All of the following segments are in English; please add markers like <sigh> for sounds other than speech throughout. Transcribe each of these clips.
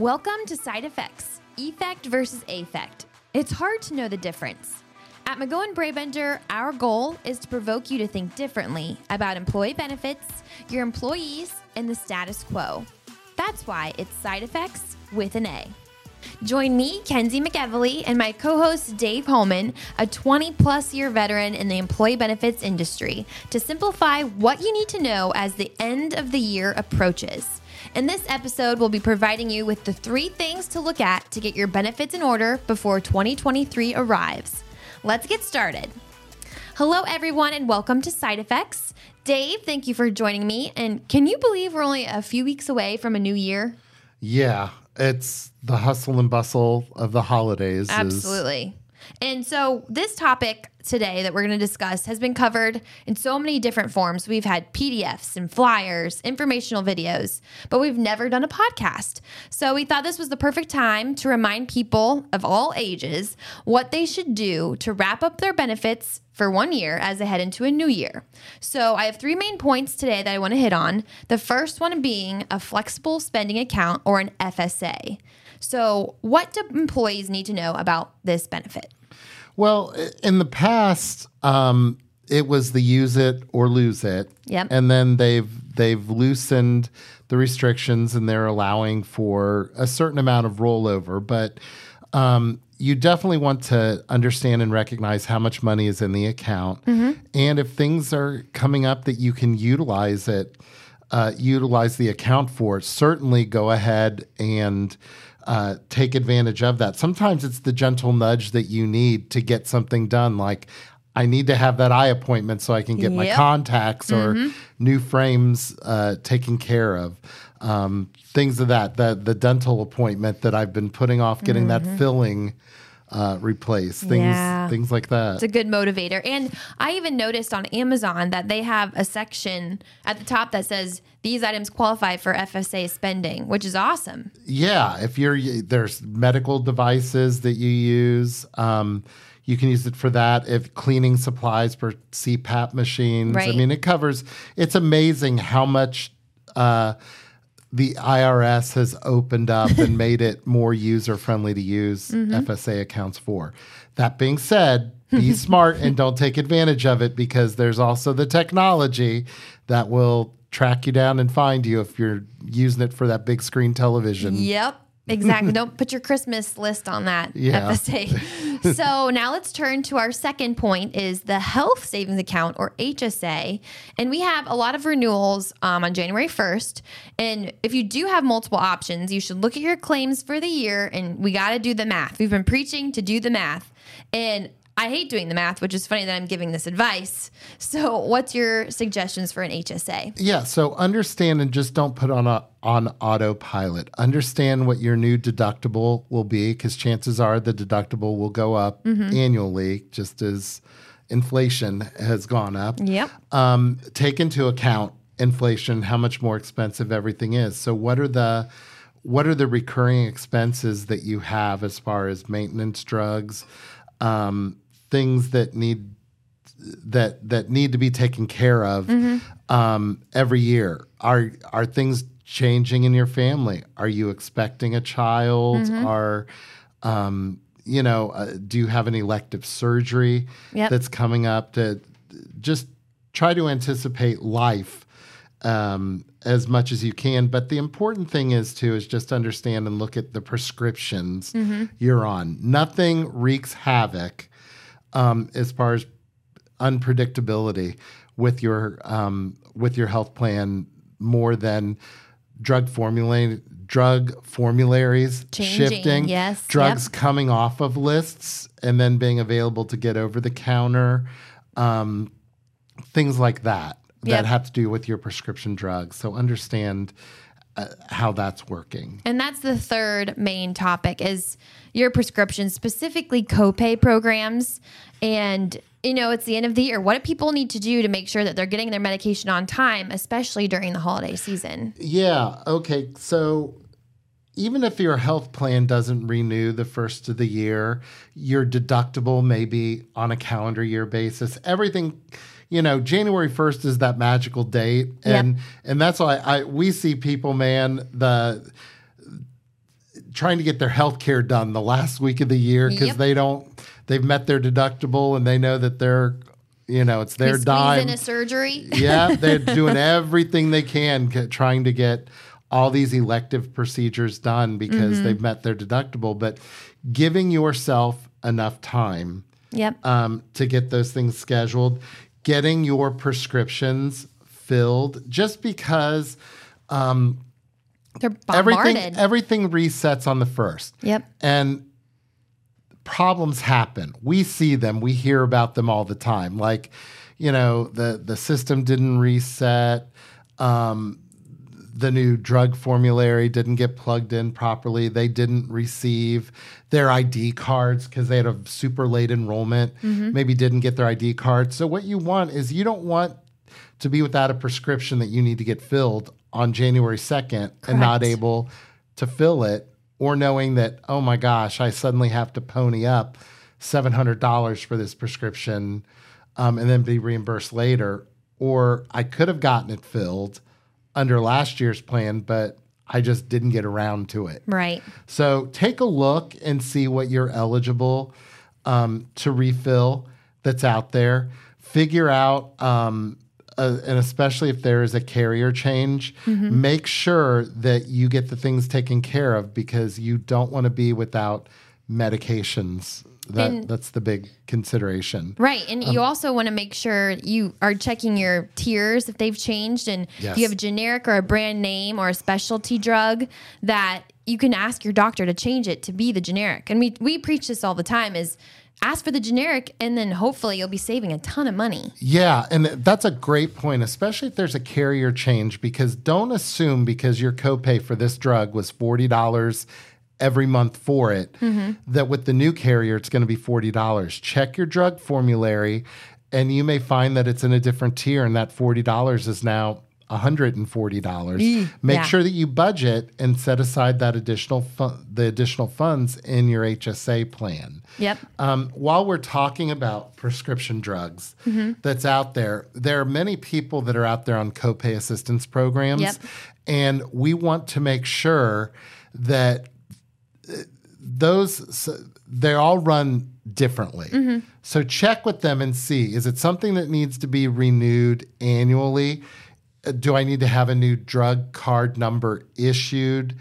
Welcome to Side Effects Effect versus Affect. It's hard to know the difference. At McGowan Brabender, our goal is to provoke you to think differently about employee benefits, your employees, and the status quo. That's why it's Side Effects with an A. Join me, Kenzie McEvely, and my co host Dave Holman, a 20 plus year veteran in the employee benefits industry, to simplify what you need to know as the end of the year approaches. In this episode, we'll be providing you with the three things to look at to get your benefits in order before 2023 arrives. Let's get started. Hello, everyone, and welcome to Side Effects. Dave, thank you for joining me. And can you believe we're only a few weeks away from a new year? Yeah, it's the hustle and bustle of the holidays. is- Absolutely. And so, this topic today that we're going to discuss has been covered in so many different forms. We've had PDFs and flyers, informational videos, but we've never done a podcast. So, we thought this was the perfect time to remind people of all ages what they should do to wrap up their benefits for one year as they head into a new year. So, I have three main points today that I want to hit on. The first one being a flexible spending account or an FSA. So, what do employees need to know about this benefit? Well, in the past, um, it was the use it or lose it. Yep. And then they've they've loosened the restrictions and they're allowing for a certain amount of rollover, but um, you definitely want to understand and recognize how much money is in the account, and if things are coming up that you can utilize it, uh, utilize the account for. Certainly, go ahead and uh, take advantage of that. Sometimes it's the gentle nudge that you need to get something done, like. I need to have that eye appointment so I can get my contacts or new frames uh, taken care of. Um, things of that. The the dental appointment that I've been putting off getting that filling uh, replaced. Things Yeah. things like that. It's a good motivator. And I even noticed on Amazon that they have a section at the top that says these items qualify for FSA spending, which is awesome. Yeah, if you're there's medical devices that you use, um, you can use it for that. If cleaning supplies for CPAP machines, I mean, it covers. It's amazing how much uh, the IRS has opened up and <laughs> made it more user friendly to use mm-hmm. FSA accounts for. That being said, be <laughs> smart and don't take advantage of it because there's also the technology that will track you down and find you if you're using it for that big screen television. Yep. <laughs> Exactly. Don't put your Christmas list on that Yeah. FSA. <laughs> so now let's turn to our second point is the health savings account or HSA. And we have a lot of renewals um, on January 1st. And if you do have multiple options, you should look at your claims for the year and we got to do the math. We've been preaching to do the math. And I hate doing the math, which is funny that I'm giving this advice. So, what's your suggestions for an HSA? Yeah, so understand and just don't put on a on autopilot. Understand what your new deductible will be because chances are the deductible will go up annually just as inflation has gone up. Yep. Um, take into account inflation, how much more expensive everything is. So what are the what are the recurring expenses that you have as far as maintenance drugs, um, things that need that that need to be taken care of um, every year. Are are things changing in your family? Are you expecting a child? Are um, you know? Uh, do you have an elective surgery Yep. that's coming up? To just try to anticipate life um, as much as you can. But the important thing is to is just understand and look at the prescriptions you're on. Nothing wreaks havoc um, as far as unpredictability with your um, with your health plan more than drug formula drug formularies Changing, shifting yes, drugs yep. coming off of lists and then being available to get over the counter um, things like that Yep. that have to do with your prescription drugs so understand uh, how that's working And that's the third main topic is your prescription, specifically copay programs. And, you know, it's the end of the year. What do people need to do to make sure that they're getting their medication on time, especially during the holiday season? Yeah. Okay. So even if your health plan doesn't renew the first of the year, your deductible may be on a calendar year basis. Everything, you know, January 1st is that magical date. And and that's why I we see people, man, the trying to get their health care done the last week of the year because Yep. they don't they've met their deductible and they know that they're you know it's their dime in a surgery. <laughs> yeah, they're doing everything they can, trying to get all these elective procedures done because Mm-hmm. they've met their deductible. But giving yourself enough time Yep. um, to get those things scheduled, getting your prescriptions filled, just because They're everything bombarded. everything resets on the first. yep. And problems happen. We see them. We hear about them all the time. Like, you know, the the system didn't reset. Um, the new drug formulary didn't get plugged in properly. They didn't receive their ID cards because they had a super late enrollment. Maybe didn't get their ID card. So what you want is you don't want to be without a prescription that you need to get filled on January 2nd and not able to fill it or knowing that, oh my gosh, I suddenly have to pony up $700 for this prescription um, and then be reimbursed later. Or I could have gotten it filled under last year's plan, but I just didn't get around to it. Right. So take a look and see what you're eligible um, to refill that's out there. Figure out, um, uh, and especially if there is a carrier change, make sure that you get the things taken care of because you don't want to be without medications. That, And- that's the big consideration. Right. And Um, you also want to make sure you are checking your tiers if they've changed and if Yes. you have a generic or a brand name or a specialty drug that you can ask your doctor to change it to be the generic. And we we preach this all the time is ask for the generic and then hopefully you'll be saving a ton of money. Yeah, and that's a great point, especially if there's a carrier change, because don't assume because your copay for this drug was forty dollars every month for it, that with the new carrier it's going to be forty dollars. Check your drug formulary, and you may find that it's in a different tier, and that forty dollars is now hundred and forty dollars. Make yeah. sure that you budget and set aside that additional fu- the additional funds in your HSA plan. Yep. Um, while we're talking about prescription drugs that's out there, there are many people that are out there on copay assistance programs. Yep. And we want to make sure that those, they're all run differently. So check with them and see is it something that needs to be renewed annually? Uh, Do I need to have a new drug card number issued?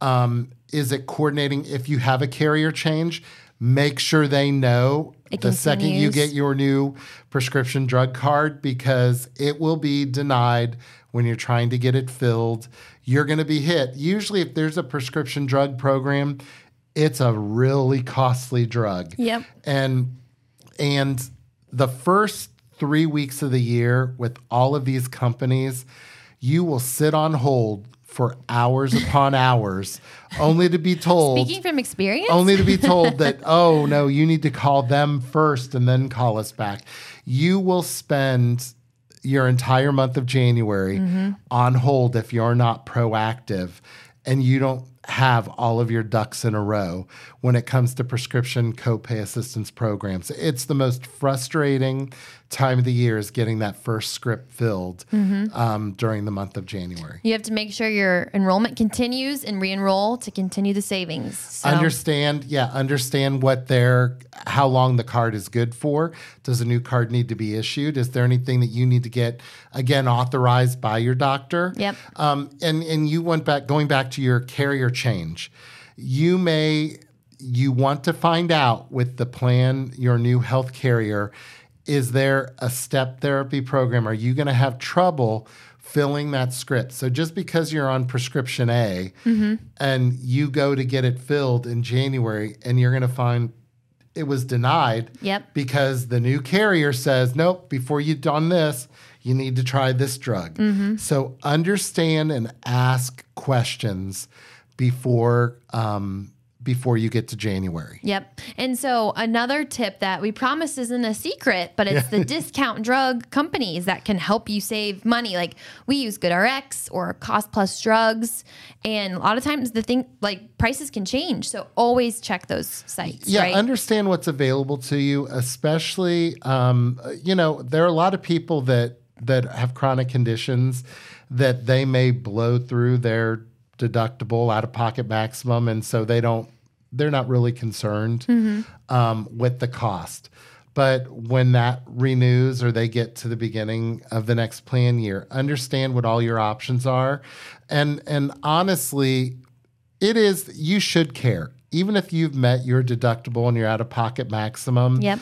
Um, is it coordinating if you have a carrier change? Make sure they know It the second you get your new prescription drug card because it will be denied when you're trying to get it filled. You're going to be hit. Usually, if there's a prescription drug program, it's a really costly drug. Yep. And and the first three weeks of the year with all of these companies, you will sit on hold for hours upon <laughs> hours, only to be told Speaking from experience, only to be told <laughs> that oh no you need to call them first and then call us back you will spend your entire month of january mm-hmm. on hold if you're not proactive and you don't have all of your ducks in a row when it comes to prescription copay assistance programs. It's the most frustrating time of the year is getting that first script filled um, during the month of january. You have to make sure your enrollment continues and re-enroll to continue the savings. So, understand yeah understand what their how long the card is good for. Does a new card need to be issued? Is there anything that you need to get again authorized by your doctor? Yep. um, and and you went back going back to your carrier change. You may you want to find out with the plan your new health carrier is there a step therapy program? Are you going to have trouble filling that script? So just because you're on prescription a mm-hmm. and you go to get it filled in january and you're going to find it was denied Yep. because the new carrier says, nope, before you've done this, you need to try this drug. Mm-hmm. So understand and ask questions before um, before you get to January. Yep. And so another tip that we promise isn't a secret, but it's the <laughs> discount drug companies that can help you save money. Like we use GoodRx or Cost Plus Drugs, and a lot of times the thing like prices can change. So always check those sites. Yeah, right? understand what's available to you, especially um, you know there are a lot of people that that have chronic conditions that they may blow through their deductible, out of pocket maximum, and so they don't they're not really concerned um, with the cost. But when that renews or they get to the beginning of the next plan year, understand what all your options are, and and honestly, it is you should care even if you've met your deductible and your out of pocket maximum. Yep.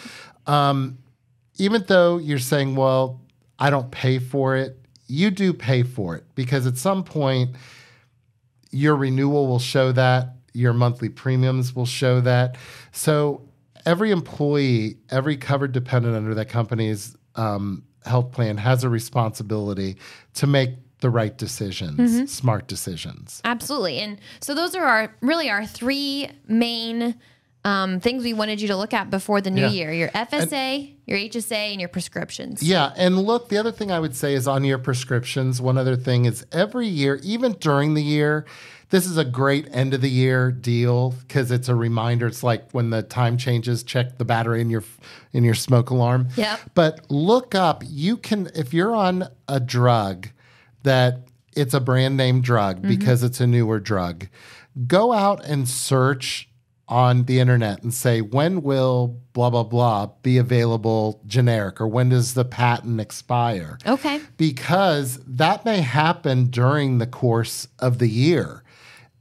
Even though you're saying, well, I don't pay for it, you do pay for it because at some point your renewal will show that, your monthly premiums will show that. So every employee, every covered dependent under that company's um, health plan has a responsibility to make the right decisions, smart decisions. Absolutely. And so those are our really our three main um, things we wanted you to look at before the new Yeah. year your FSA, your HSA, and your prescriptions. Yeah, and look, the other thing I would say is on your prescriptions. One other thing is every year, even during the year, this is a great end of the year deal because it's a reminder. It's like when the time changes, check the battery in your in your smoke alarm. Yeah. But look up. You can if you're on a drug that it's a brand name drug because it's a newer drug. Go out and search on the internet and say when will blah blah blah be available generic or when does the patent expire? Okay. because that may happen during the course of the year.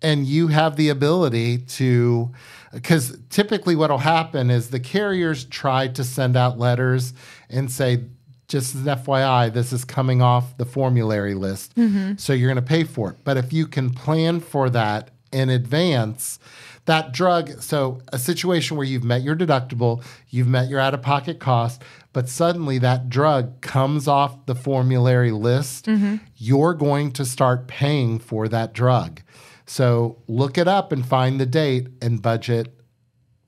And you have the ability to because typically what will happen is the carriers try to send out letters and say just as an fyi this is coming off the formulary list mm-hmm. so you're going to pay for it. But if you can plan for that in advance that drug so a situation where you've met your deductible you've met your out-of-pocket cost but suddenly that drug comes off the formulary list mm-hmm. you're going to start paying for that drug so look it up and find the date and budget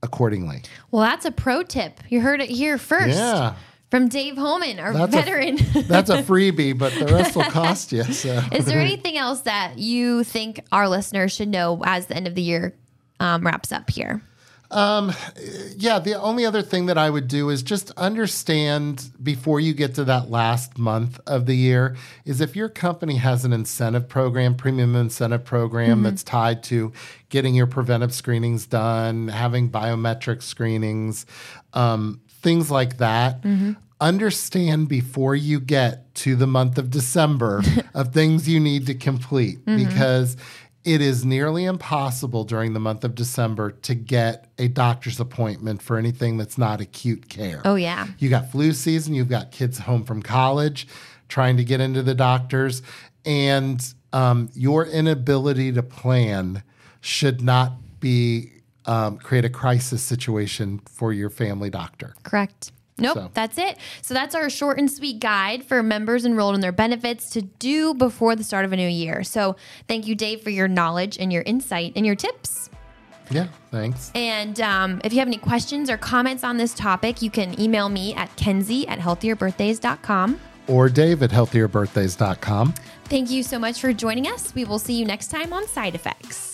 accordingly Well, that's a pro tip. You heard it here first. Yeah. From Dave Holman, our That's a- veteran. <laughs> that's a freebie but the rest will <laughs> cost you so Is there <laughs> anything else that you think our listeners should know as the end of the year um, wraps up here? Yeah, the only other thing that I would do is just understand before you get to that last month of the year is if your company has an incentive program, premium incentive program that's tied to getting your preventive screenings done, having biometric screenings, um, things like that. Understand before you get to the month of December <laughs> of things you need to complete because it is nearly impossible during the month of December to get a doctor's appointment for anything that's not acute care. Oh, yeah. You got flu season, you've got kids home from college trying to get into the doctors, and um, your inability to plan should not be um, create a crisis situation for your family doctor. Correct. Nope, So- that's it. So that's our short and sweet guide for members enrolled in their benefits to do before the start of a new year. So thank you, Dave, for your knowledge and your insight and your tips. Yeah, thanks. And um, if you have any questions or comments on this topic, you can email me at kenzie at healthierbirthdays.com. Or Dave at healthierbirthdays.com. Thank you so much for joining us. We will see you next time on Side Effects.